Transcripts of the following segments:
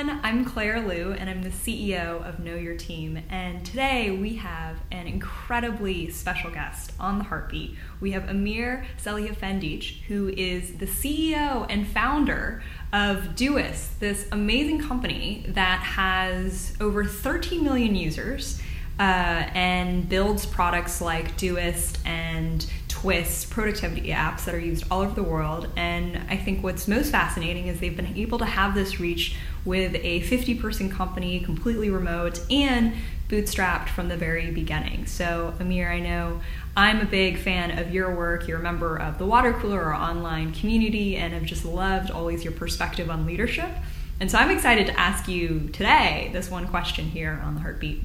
everyone. I'm Claire Lew, and I'm the CEO of Know Your Team. And today we have an incredibly special guest on the Heartbeat. We have Amir Salihefendić, who is the CEO and founder of Doist, this amazing company that has over 13 million users. Uh, and builds products like Todoist and Twist productivity apps that are used all over the world. And I think what's most fascinating is they've been able to have this reach with a 50 person company, completely remote, and bootstrapped from the very beginning. So, Amir, I know I'm a big fan of your work. You're a member of the Water Cooler, our online community, and have just loved always your perspective on leadership. And so I'm excited to ask you today this one question here on the Heartbeat.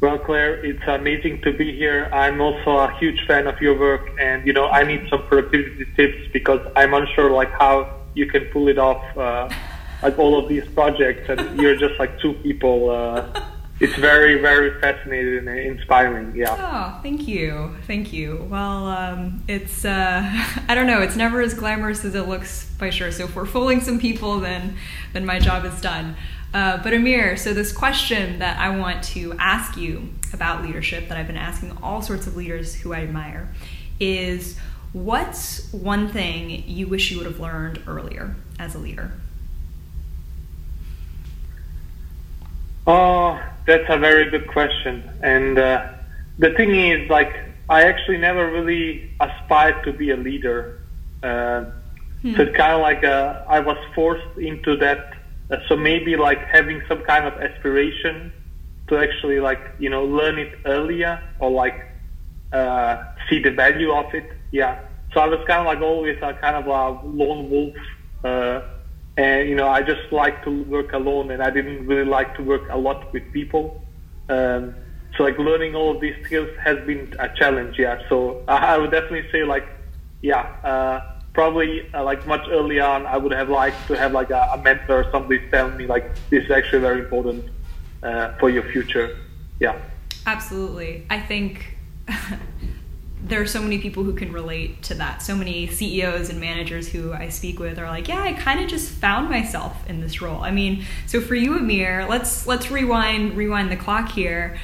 Well, Claire, it's amazing to be here. I'm also a huge fan of your work, and you know, I need some productivity tips because I'm unsure like how you can pull it off, uh, like all of these projects, and you're just like two people. Uh, it's very, very fascinating and inspiring. Yeah. Oh, thank you, thank you. Well, um, it's uh, I don't know. It's never as glamorous as it looks, by sure. So if we're fooling some people, then then my job is done. Uh, but Amir, so this question that I want to ask you about leadership that I've been asking all sorts of leaders who I admire is what's one thing you wish you would have learned earlier as a leader? Oh, that's a very good question. And uh, the thing is, like, I actually never really aspired to be a leader. Uh, hmm. So it's kind of like uh, I was forced into that uh, so maybe like having some kind of aspiration to actually like you know learn it earlier or like uh, see the value of it. Yeah. So I was kind of like always a kind of a lone wolf, uh, and you know I just like to work alone, and I didn't really like to work a lot with people. Um, so like learning all of these skills has been a challenge. Yeah. So I, I would definitely say like, yeah. Uh, probably uh, like much early on, I would have liked to have like a, a mentor or somebody tell me like this is actually very important uh, for your future. Yeah. Absolutely. I think there are so many people who can relate to that. So many CEOs and managers who I speak with are like, "Yeah, I kind of just found myself in this role." I mean, so for you, Amir, let's let's rewind rewind the clock here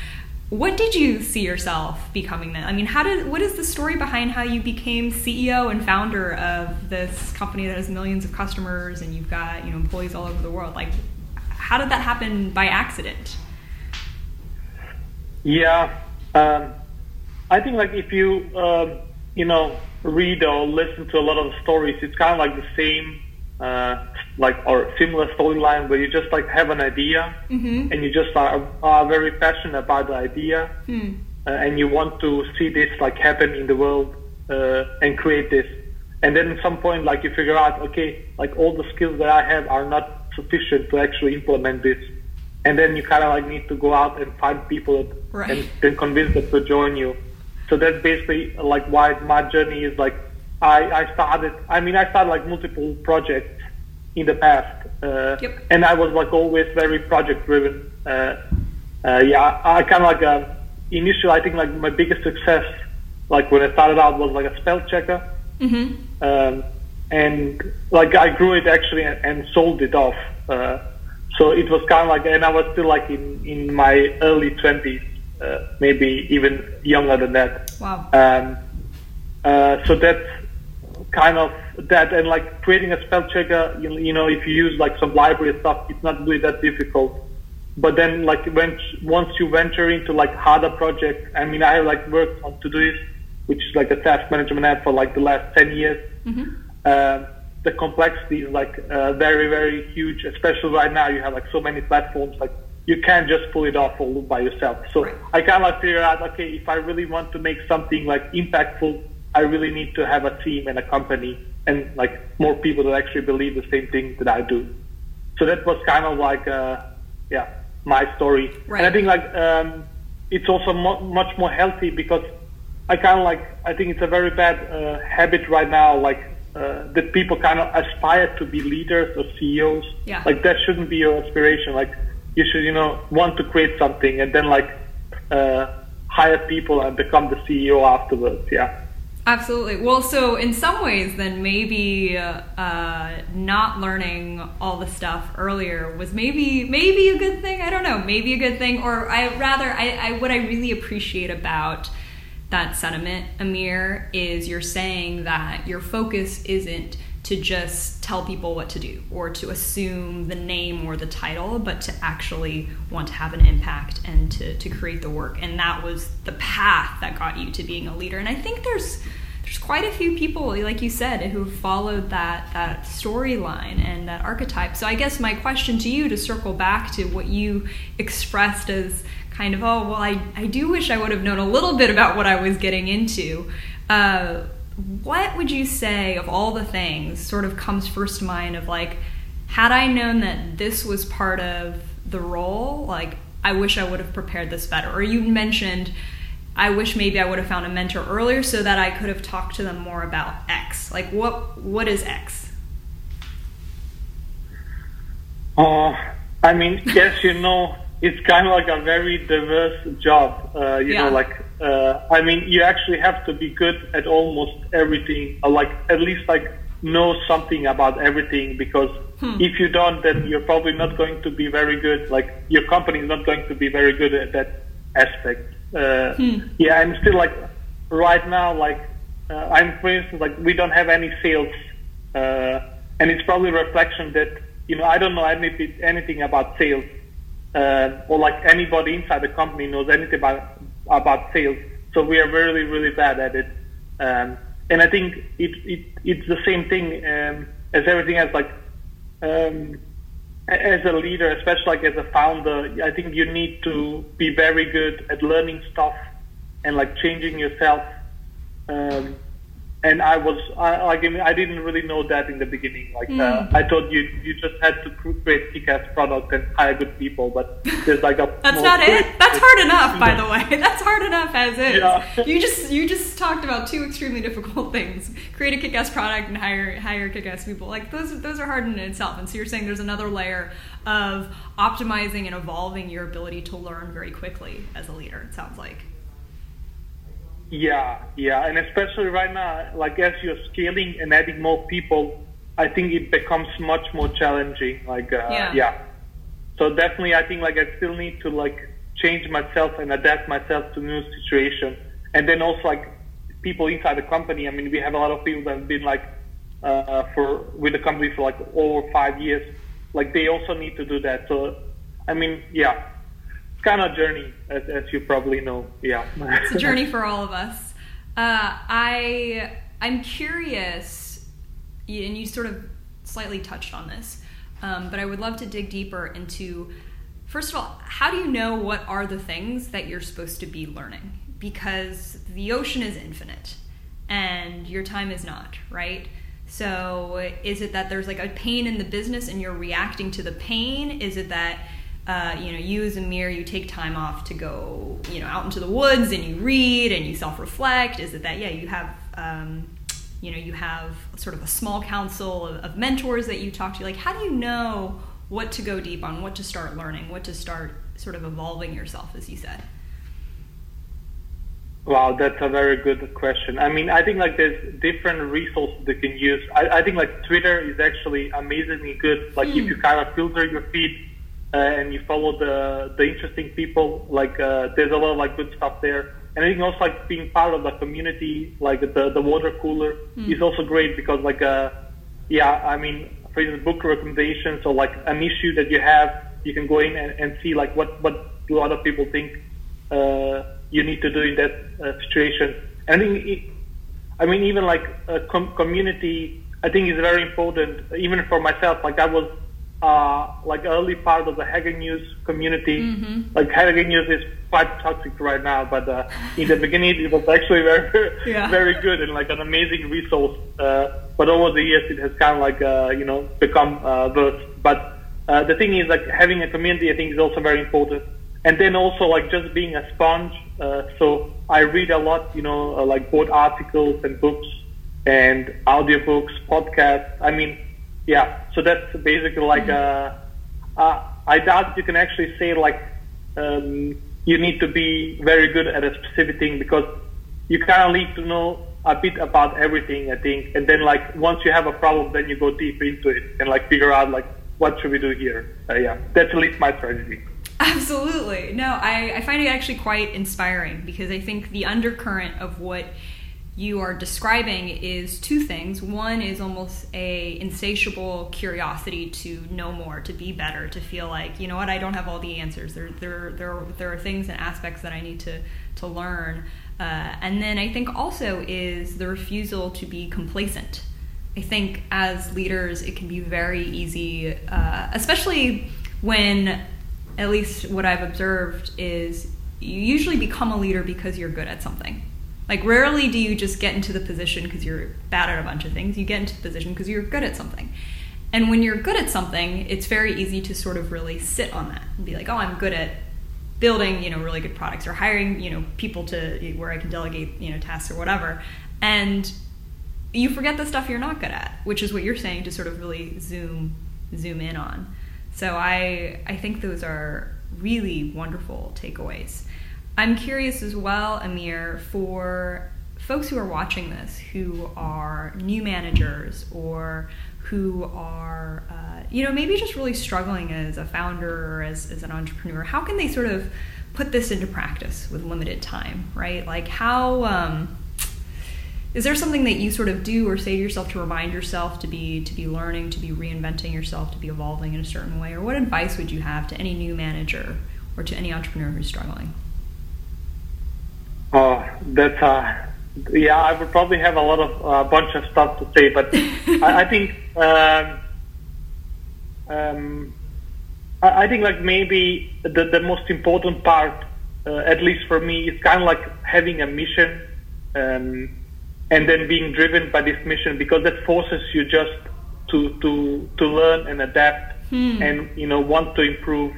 what did you see yourself becoming then? I mean, how did what is the story behind how you became CEO and founder of this company that has millions of customers and you've got you know employees all over the world? Like, how did that happen by accident? Yeah, um, I think like if you um, you know read or listen to a lot of the stories, it's kind of like the same uh, like or similar storyline where you just like have an idea mm-hmm. and you just are, are very passionate about the idea mm. uh, and you want to see this like happen in the world uh, and create this and then at some point like you figure out okay like all the skills that I have are not sufficient to actually implement this and then you kind of like need to go out and find people right. and then convince them to join you so that's basically like why my journey is like I, I started I mean I started like multiple projects in the past. Uh, yep. And I was like always very project driven. Uh, uh, yeah, I, I kind of like uh, initially I think like my biggest success, like when I started out, was like a spell checker. Mm-hmm. Um, and like I grew it actually and, and sold it off. Uh, so it was kind of like, and I was still like in in my early twenties, uh, maybe even younger than that. Wow. Um, uh, so that's kind of that and like creating a spell checker you, you know if you use like some library stuff it's not really that difficult but then like when once you venture into like harder projects i mean i have like worked on Todoist which is like a task management app for like the last 10 years mm-hmm. uh, the complexity is like uh, very very huge especially right now you have like so many platforms like you can't just pull it off all by yourself so right. i kind of figure out okay if i really want to make something like impactful I really need to have a team and a company and like more people that actually believe the same thing that I do. So that was kind of like, uh, yeah, my story. Right. And I think like um, it's also mo- much more healthy because I kind of like I think it's a very bad uh, habit right now, like uh, that people kind of aspire to be leaders or CEOs. Yeah. Like that shouldn't be your aspiration. Like you should, you know, want to create something and then like uh, hire people and become the CEO afterwards. Yeah. Absolutely. Well, so in some ways, then maybe uh, not learning all the stuff earlier was maybe maybe a good thing. I don't know. Maybe a good thing, or I rather, I, I what I really appreciate about that sentiment, Amir, is you're saying that your focus isn't to just tell people what to do or to assume the name or the title, but to actually want to have an impact and to, to create the work. And that was the path that got you to being a leader. And I think there's there's quite a few people, like you said, who followed that that storyline and that archetype. So I guess my question to you to circle back to what you expressed as kind of, oh well, I, I do wish I would have known a little bit about what I was getting into. Uh, what would you say of all the things sort of comes first to mind of like had i known that this was part of the role like i wish i would have prepared this better. Or you mentioned i wish maybe i would have found a mentor earlier so that i could have talked to them more about x. Like what what is x? Uh, i mean yes you know it's kind of like a very diverse job. Uh, you yeah. know like uh, I mean, you actually have to be good at almost everything, or like at least like know something about everything because hmm. if you don't, then you're probably not going to be very good. Like your company is not going to be very good at that aspect. Uh, hmm. Yeah, I'm still like right now, like uh, I'm for instance, like we don't have any sales, uh, and it's probably a reflection that you know I don't know anything anything about sales. Uh, or like anybody inside the company knows anything about about sales. So we are really, really bad at it. Um, and I think it, it, it's the same thing um, as everything else. Like um, as a leader, especially like as a founder, I think you need to be very good at learning stuff and like changing yourself. Um, and I was I, like I didn't really know that in the beginning. Like mm. uh. I thought you you just had to create kick-ass product and hire good people, but there's like a that's not it. That's hard enough, by the way. That's hard enough as is. Yeah. you just you just talked about two extremely difficult things: create a kick-ass product and hire hire kick-ass people. Like those those are hard in itself. And so you're saying there's another layer of optimizing and evolving your ability to learn very quickly as a leader. It sounds like. Yeah, yeah, and especially right now, like as you're scaling and adding more people, I think it becomes much more challenging. Like, uh, yeah. yeah. So definitely, I think like I still need to like change myself and adapt myself to new situation, and then also like people inside the company. I mean, we have a lot of people that have been like uh, for with the company for like over five years. Like they also need to do that. So, I mean, yeah, it's kind of journey, as, as you probably know. Yeah, it's a journey for all of us. Uh, I I'm curious, and you sort of slightly touched on this, um, but I would love to dig deeper into. First of all, how do you know what are the things that you're supposed to be learning? Because the ocean is infinite, and your time is not, right? So, is it that there's like a pain in the business and you're reacting to the pain? Is it that uh, you know, you as Amir, you take time off to go, you know, out into the woods and you read and you self-reflect? Is it that, yeah, you have, um, you know, you have sort of a small council of, of, mentors that you talk to? Like, how do you know what to go deep on, what to start learning, what to start sort of evolving yourself, as you said? Wow, that's a very good question. I mean, I think like there's different resources they can use. I, I think like Twitter is actually amazingly good. Like mm. if hmm. you kind of filter your feed and you follow the the interesting people. Like uh, there's a lot of like good stuff there. And I think also like being part of the community, like the the water cooler, mm. is also great because like uh yeah, I mean for instance book recommendations or like an issue that you have, you can go in and, and see like what what do other people think uh, you need to do in that uh, situation. And I think it, I mean even like a com- community, I think is very important. Even for myself, like I was uh, like early part of the Hacker News community. Mm-hmm. Like Hacker News is quite toxic right now, but uh, in the beginning it was actually very, yeah. very good and like an amazing resource. Uh, but over the years it has kind of like uh, you know become uh, worse. But uh, the thing is like having a community, I think, is also very important. And then also like just being a sponge. Uh, so I read a lot, you know, uh, like both articles and books and audiobooks, podcasts. I mean yeah, so that's basically like mm-hmm. uh, uh, I doubt you can actually say like um, you need to be very good at a specific thing because you kind of need to know a bit about everything, I think. And then like once you have a problem, then you go deep into it and like figure out like what should we do here. Uh, yeah, that's at least my strategy. Absolutely. No, I, I find it actually quite inspiring because I think the undercurrent of what you are describing is two things. One is almost a insatiable curiosity to know more, to be better, to feel like, you know what, I don't have all the answers. There, there, there, there are things and aspects that I need to, to learn. Uh, and then I think also is the refusal to be complacent. I think as leaders, it can be very easy, uh, especially when, at least what I've observed, is you usually become a leader because you're good at something. Like, rarely do you just get into the position because you're bad at a bunch of things. You get into the position because you're good at something. And when you're good at something, it's very easy to sort of really sit on that and be like, oh, I'm good at building, you know, really good products or hiring, you know, people to where I can delegate, you know, tasks or whatever. And you forget the stuff you're not good at, which is what you're saying to sort of really zoom zoom in on. So I I think those are really wonderful takeaways. I'm curious as well, Amir, for folks who are watching this who are new managers or who are, uh, you know, maybe just really struggling as a founder or as, as an entrepreneur, how can they sort of put this into practice with limited time, right? Like, how. Um, is there something that you sort of do or say to yourself to remind yourself to be to be learning to be reinventing yourself to be evolving in a certain way or what advice would you have to any new manager or to any entrepreneur who's struggling Oh, that's uh, yeah. I would probably have a lot of a uh, bunch of stuff to say, but I, I, think um, um, I, I, think like maybe the the most important part, uh, at least for me, is kind of like having a mission, um, and then being driven by this mission because that forces you just to to to learn and adapt, hmm. and you know want to improve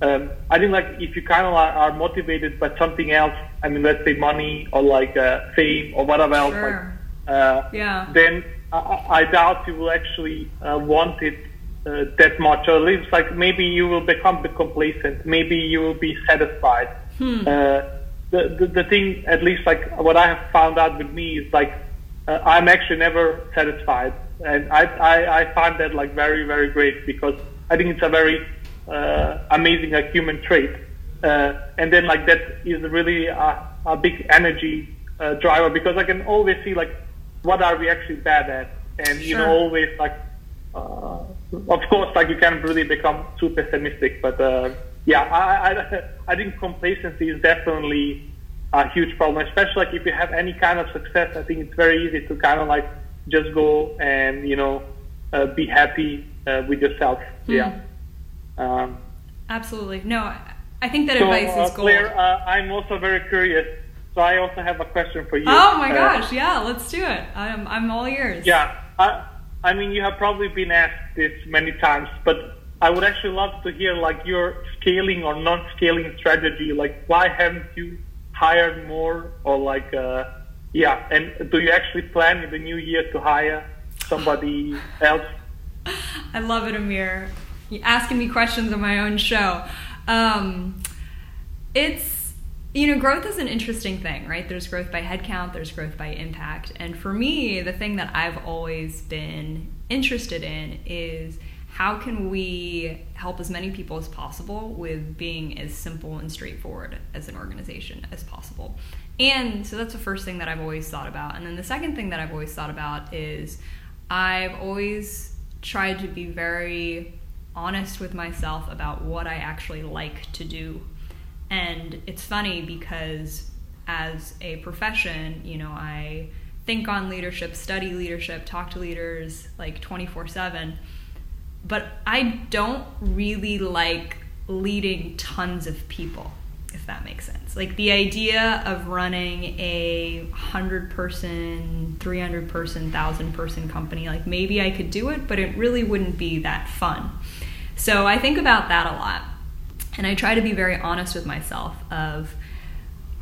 um, I think like if you kind of are motivated by something else, I mean, let's say money or like uh, fame or whatever else, sure. like, uh, yeah. then I, I, doubt you will actually uh, want it uh, that much. Or at least like maybe you will become complacent. Maybe you will be satisfied. Hmm. Uh, the, the the thing, at least like what I have found out with me is like uh, I'm actually never satisfied, and I, I I find that like very very great because I think it's a very uh, amazing a human trait. Uh, and then like that is really a, a big energy uh, driver because I can always see like what are we actually bad at, and you know always like uh, of course like you can really become too pessimistic, but uh, yeah, I, I I think complacency is definitely a huge problem, especially like if you have any kind of success. I think it's very easy to kind of like just go and you know uh, be happy uh, with yourself. Mm. Yeah. Um, Absolutely. No, I think that so, advice is uh, gold. Claire, uh, I'm also very curious. So I also have a question for you. Oh my uh, gosh, yeah, let's do it. I'm, I'm all ears. Yeah, I, I mean, you have probably been asked this many times, but I would actually love to hear like your scaling or non-scaling strategy. Like, why haven't you hired more, or like, uh, yeah, and do you actually plan in the new year to hire somebody else? I love it, Amir You're asking me questions on my own show. Um, it's you know growth is an interesting thing right? There's growth by headcount there's growth by impact. And for me the thing that i've always been interested in is how can we help as many people as possible with being as simple and straightforward as an organization as possible. And so that's the first thing that i've always thought about. And then the second thing that i've always thought about is i've always tried to be very honest with myself about what I actually like to do. And it's funny because as a profession, you know, I think on leadership, study leadership, talk to leaders like 24 7. But I don't really like leading tons of people, if that makes sense. Like the idea of running a 100 person, 300 person, 1,000 person company, like maybe I could do it, but it really wouldn't be that fun. So I think about that a lot. And I try to be very honest with myself of,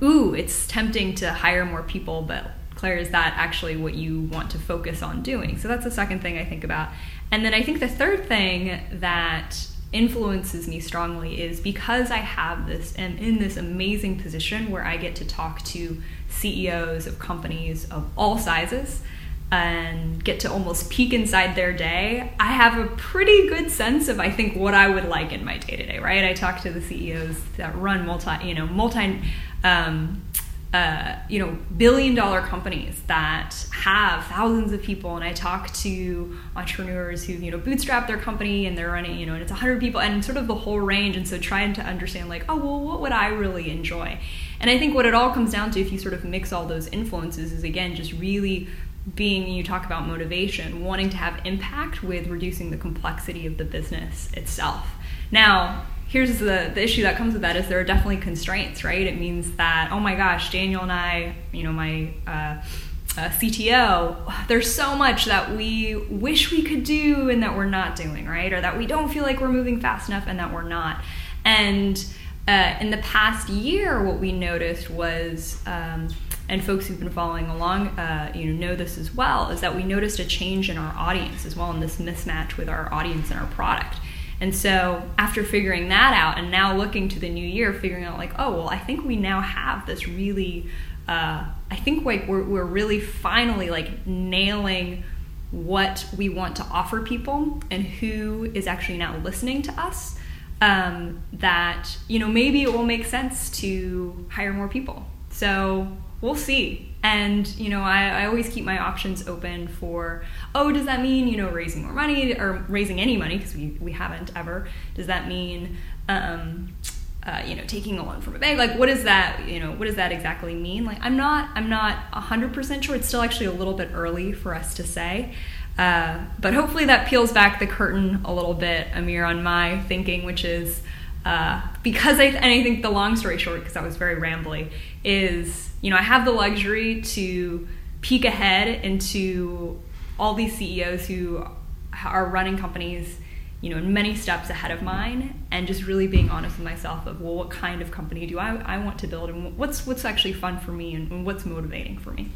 ooh, it's tempting to hire more people, but Claire, is that actually what you want to focus on doing? So that's the second thing I think about. And then I think the third thing that influences me strongly is because I have this am in this amazing position where I get to talk to CEOs of companies of all sizes and get to almost peek inside their day, I have a pretty good sense of I think what I would like in my day to day. Right? I talk to the CEOs that run multi, you know, multi. Um, uh, you know, billion dollar companies that have thousands of people, and I talk to entrepreneurs who you know bootstrap their company and they're running, you know, and it's 100 people and sort of the whole range. And so trying to understand, like, oh, well, what would I really enjoy? And I think what it all comes down to, if you sort of mix all those influences, is again just really being you talk about motivation, wanting to have impact with reducing the complexity of the business itself. Now, here's the, the issue that comes with that is there are definitely constraints, right? It means that, oh my gosh, Daniel and I, you know, my uh, uh, CTO, there's so much that we wish we could do and that we're not doing, right? Or that we don't feel like we're moving fast enough and that we're not. And uh, in the past year, what we noticed was, um, and folks who've been following along, uh, you know, know this as well, is that we noticed a change in our audience as well, in this mismatch with our audience and our product. And so after figuring that out and now looking to the new year, figuring out like, oh, well, I think we now have this really, uh, I think like we're, we're really finally like nailing what we want to offer people and who is actually now listening to us. Um, that, you know, maybe it will make sense to hire more people. So we'll see. And you know, I, I, always keep my options open for, oh, does that mean you know raising more money or raising any money because we we haven't ever? Does that mean um, uh, you know taking a loan from a bank? Like, what does that you know what does that exactly mean? Like, I'm not I'm not hundred percent sure. It's still actually a little bit early for us to say. Uh, but hopefully that peels back the curtain a little bit, Amir, on my thinking, which is uh, because I, and I think the long story short, because that was very rambly, is you know I have the luxury to peek ahead into all these CEOs who are running companies, you know, in many steps ahead of mine, and just really being honest with myself of well, what kind of company do I, I want to build, and what's what's actually fun for me, and, and what's motivating for me.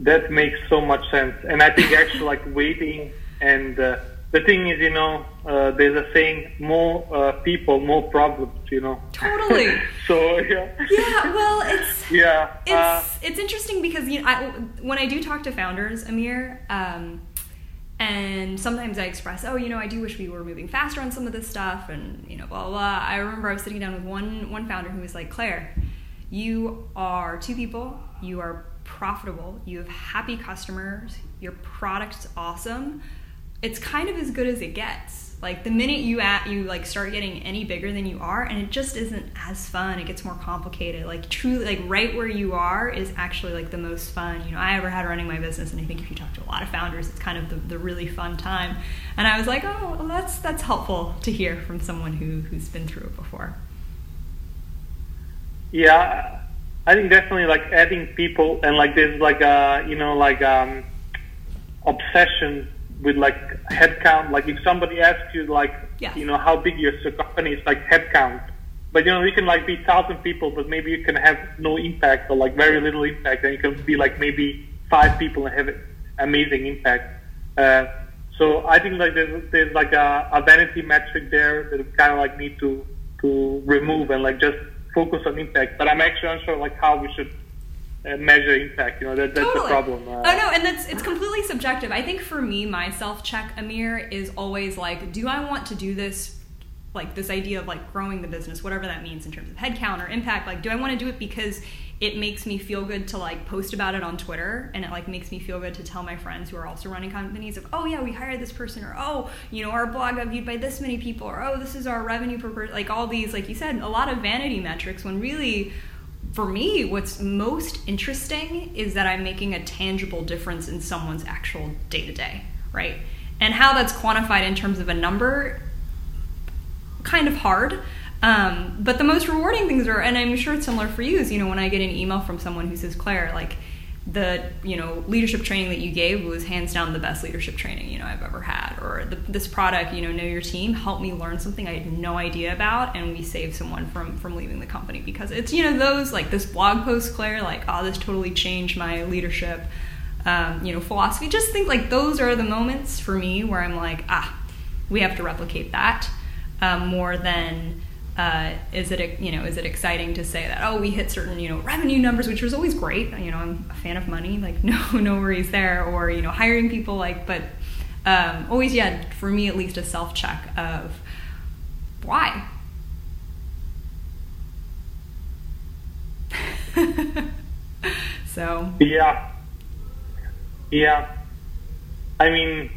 That makes so much sense, and I think actually like waiting and. Uh, the thing is, you know, uh, there's a saying: more uh, people, more problems. You know. Totally. so yeah. Yeah. Well, it's yeah. It's uh, it's interesting because you know, I, when I do talk to founders, Amir. Um, and sometimes I express, oh, you know, I do wish we were moving faster on some of this stuff, and you know, blah blah. blah. I remember I was sitting down with one one founder who was like, Claire, you are two people, you are profitable, you have happy customers, your product's awesome it's kind of as good as it gets. Like the minute you at you like start getting any bigger than you are, and it just isn't as fun. It gets more complicated. Like truly, like right where you are is actually like the most fun you know I ever had running my business. And I think if you talk to a lot of founders, it's kind of the, the really fun time. And I was like, oh, well, that's that's helpful to hear from someone who who's been through it before. Yeah, I think definitely like adding people and like there's like a you know like um obsession with like headcount. Like if somebody asks you like you know how big your company is, like headcount. But you know you can like be thousand people, but maybe you can have no impact or like very little impact, and you can be like maybe five people and have amazing impact. Uh, so I think like there's there's like a, a vanity metric there that we kind of like need to to remove and like just focus on impact. But I'm actually unsure like how we should measure impact. You know, that, that's totally. the problem. Uh, oh no, and that's it's completely subjective. I think for me, my self check, Amir, is always like, do I want to do this? Like this idea of like growing the business, whatever that means in terms of headcount or impact. Like, do I want to do it because it makes me feel good to like post about it on Twitter and it like makes me feel good to tell my friends who are also running companies of oh yeah we hired this person or oh you know our blog got viewed by this many people or oh this is our revenue per person like all these like you said a lot of vanity metrics when really for me, what's most interesting is that I'm making a tangible difference in someone's actual day to day, right? And how that's quantified in terms of a number, kind of hard. Um, but the most rewarding things are, and I'm sure it's similar for you, is you know when I get an email from someone who says, Claire, like the you know leadership training that you gave was hands down the best leadership training you know I've ever had. Or the, this product you know know your team helped me learn something I had no idea about and we saved someone from from leaving the company because it's you know those like this blog post Claire like oh this totally changed my leadership um, you know philosophy. Just think like those are the moments for me where I'm like ah we have to replicate that um, more than Uh, is it you know is it exciting to say that oh we hit certain you know revenue numbers which was always great you know I'm a fan of money like no no worries there or you know hiring people like but um, always yeah for me at least a self check of why? So. Yeah. Yeah. I mean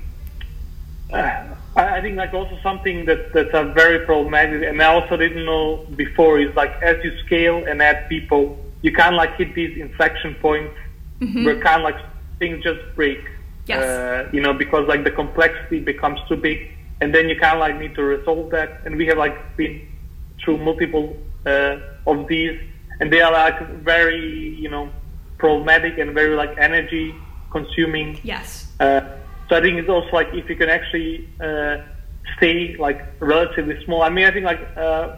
uh, I think like also something that that's a very problematic, and I also didn't know before is like as you scale and add people, you kind of like hit these inflection points mm-hmm. where kind of like things just break. Yes. Uh, you know, because like the complexity becomes too big, and then you kind of like need to resolve that. And we have like been through multiple uh, of these, and they are like very you know problematic and very like energy consuming. Yes. Uh, so I think it's also like if you can actually uh, stay like relatively small. I mean, I think like uh,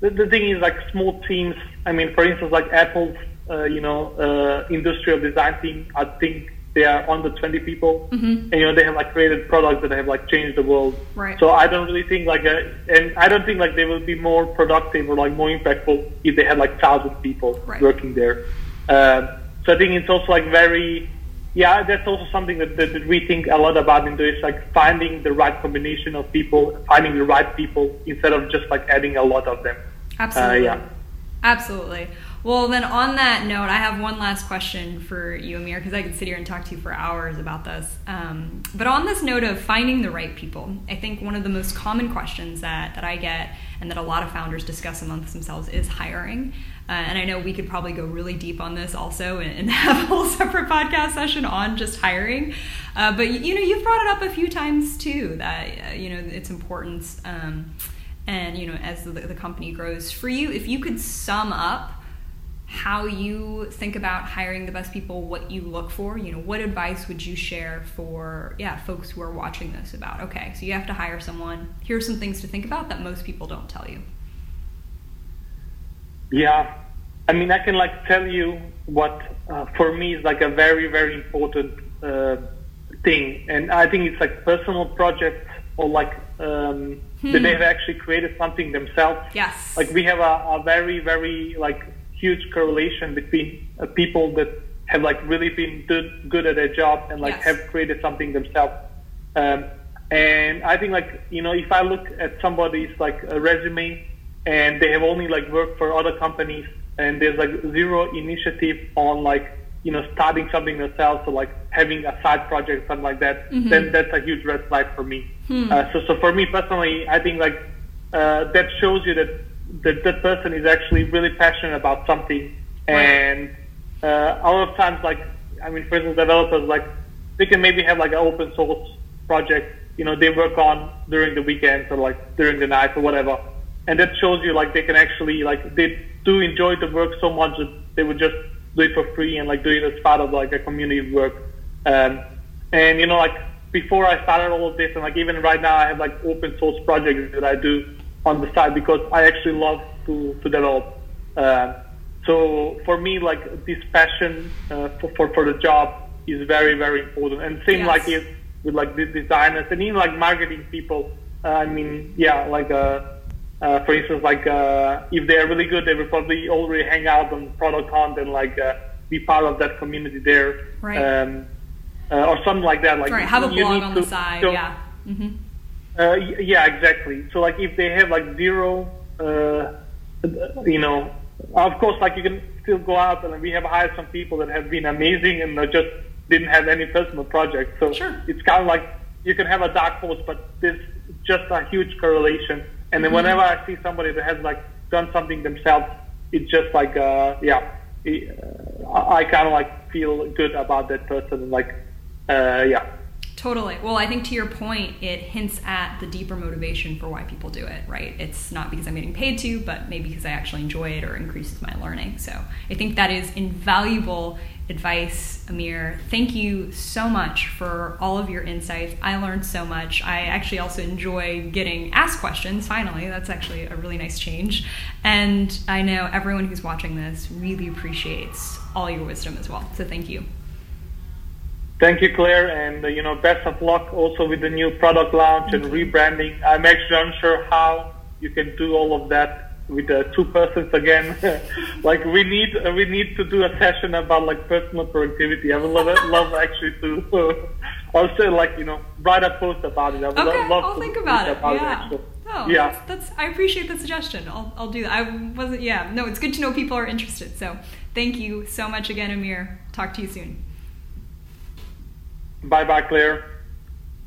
the, the thing is like small teams. I mean, for instance, like Apple's uh, you know uh, industrial design team. I think they are under 20 people, mm-hmm. and you know they have like created products that have like changed the world. Right. So I don't really think like a, and I don't think like they will be more productive or like more impactful if they had like thousands of people right. working there. Uh, so I think it's also like very yeah, that's also something that, that, we think a lot about in this, like finding the right combination of people, finding the right people instead of just like adding a lot of them. Absolutely. Uh, yeah. Absolutely. Well, then on that note, I have one last question for you, Amir, because I could sit here and talk to you for hours about this. Um, but on this note of finding the right people, I think one of the most common questions that, that I get and that a lot of founders discuss amongst themselves is hiring. Uh, and I know we could probably go really deep on this also and, and have a whole separate podcast session on just hiring. Uh, but you know, you've brought it up a few times too that uh, you know its importance. Um, and you know, as the, the company grows, for you, if you could sum up how you think about hiring the best people, what you look for, you know, what advice would you share for yeah, folks who are watching this about, okay, so you have to hire someone. Here are some things to think about that most people don't tell you. Yeah. I mean, I can like tell you what uh, for me is like a very, very important uh, thing. And I think it's like personal projects or like um, hmm. that they've actually created something themselves. Yes. Like we have a, a very, very like huge correlation between uh, people that have like really been good, good at their job and like yes. have created something themselves. Um, and I think like you know if I look at somebody's like a resume and they have only like worked for other companies and there's like zero initiative on like you know starting something themselves or like having a side project something like that mm-hmm. then that's a huge red flag for me hmm. uh, so so for me personally I think like uh, that shows you that that that person is actually really passionate about something. And uh, a lot of times, like I mean, for instance, developers like they can maybe have like an open source project, you know, they work on during the weekends or like during the night or whatever, and that shows you like they can actually like they do enjoy the work so much that they would just do it for free and like do it as part of like a community work. Um, and you know, like before I started all of this, and like even right now, I have like open source projects that I do on the side because I actually love to, to develop. Uh, so for me, like this passion uh, for, for, for the job is very, very important. And same yes. like it with like the designers and even like marketing people. Uh, I mean, yeah, like uh, uh, for instance, like uh, if they are really good, they will probably already hang out on product hunt and like uh, be part of that community there, right? Um, uh, or something like that. Like right, have a blog on the side, yeah. Mm-hmm. Uh, yeah, exactly. So like if they have like zero, uh, you know, of course like you can still go out and we have hired some people that have been amazing and just didn't have any personal projects. So sure. it's kind of like you can have a dark horse, but there's just a huge correlation. And then mm-hmm. whenever I see somebody that has like done something themselves, it's just like uh, yeah, it, uh, I kind of like feel good about that person. Like uh, yeah. Totally. Well, I think to your point, it hints at the deeper motivation for why people do it, right? It's not because I'm getting paid to, but maybe because I actually enjoy it or increases my learning. So I think that is invaluable advice, Amir. Thank you so much for all of your insights. I learned so much. I actually also enjoy getting asked questions, finally. That's actually a really nice change. And I know everyone who's watching this really appreciates all your wisdom as well. So thank you. Thank you, Claire, and uh, you know, best of luck also with the new product launch and rebranding. I'm actually unsure how you can do all of that with the two persons again. like we need uh, we need to do a session about like personal productivity. I would love love actually to also like you know write a post about it. I would okay, love I'll to think about it. about yeah. It, oh, yeah. That's, that's I appreciate the suggestion. I'll I'll do that. I wasn't. Yeah. No, it's good to know people are interested. So thank you so much again, Amir. Talk to you soon. Bye bye, Claire.